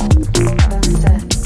i've b e n s y i n